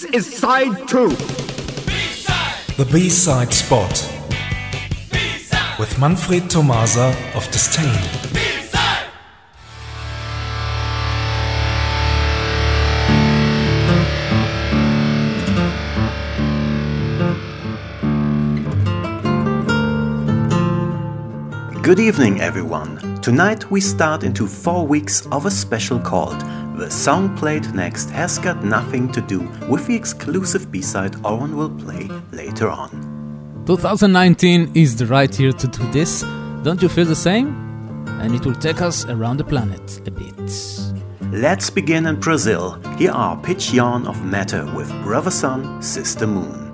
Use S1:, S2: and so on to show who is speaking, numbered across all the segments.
S1: This is side two.
S2: The B-side spot with Manfred Thomaser of Disdain.
S3: Good evening, everyone. Tonight we start into four weeks of a special called The Song Played Next Has Got Nothing to Do with the exclusive B side Oren will play later on.
S4: 2019 is the right year to do this. Don't you feel the same? And it will take us around the planet a bit.
S3: Let's begin in Brazil. Here are Pitch Yarn of Matter with Brother Sun, Sister Moon.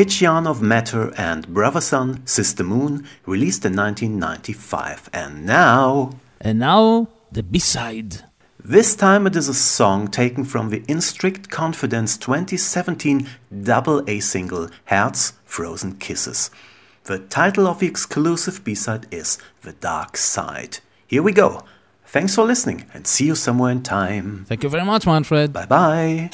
S5: Pitch Yarn of Matter and Brother Sun Sister Moon, released in 1995. And now.
S3: And now, the B side.
S5: This time it is a song taken from the In Strict Confidence 2017 double A single Hearts Frozen Kisses. The title of the exclusive B side is The Dark Side. Here we go. Thanks for listening and see you somewhere in time.
S3: Thank you very much, Manfred.
S5: Bye bye.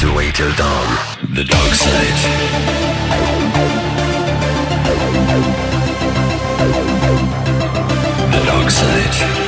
S1: to wait till dawn. The dark side. The dark side.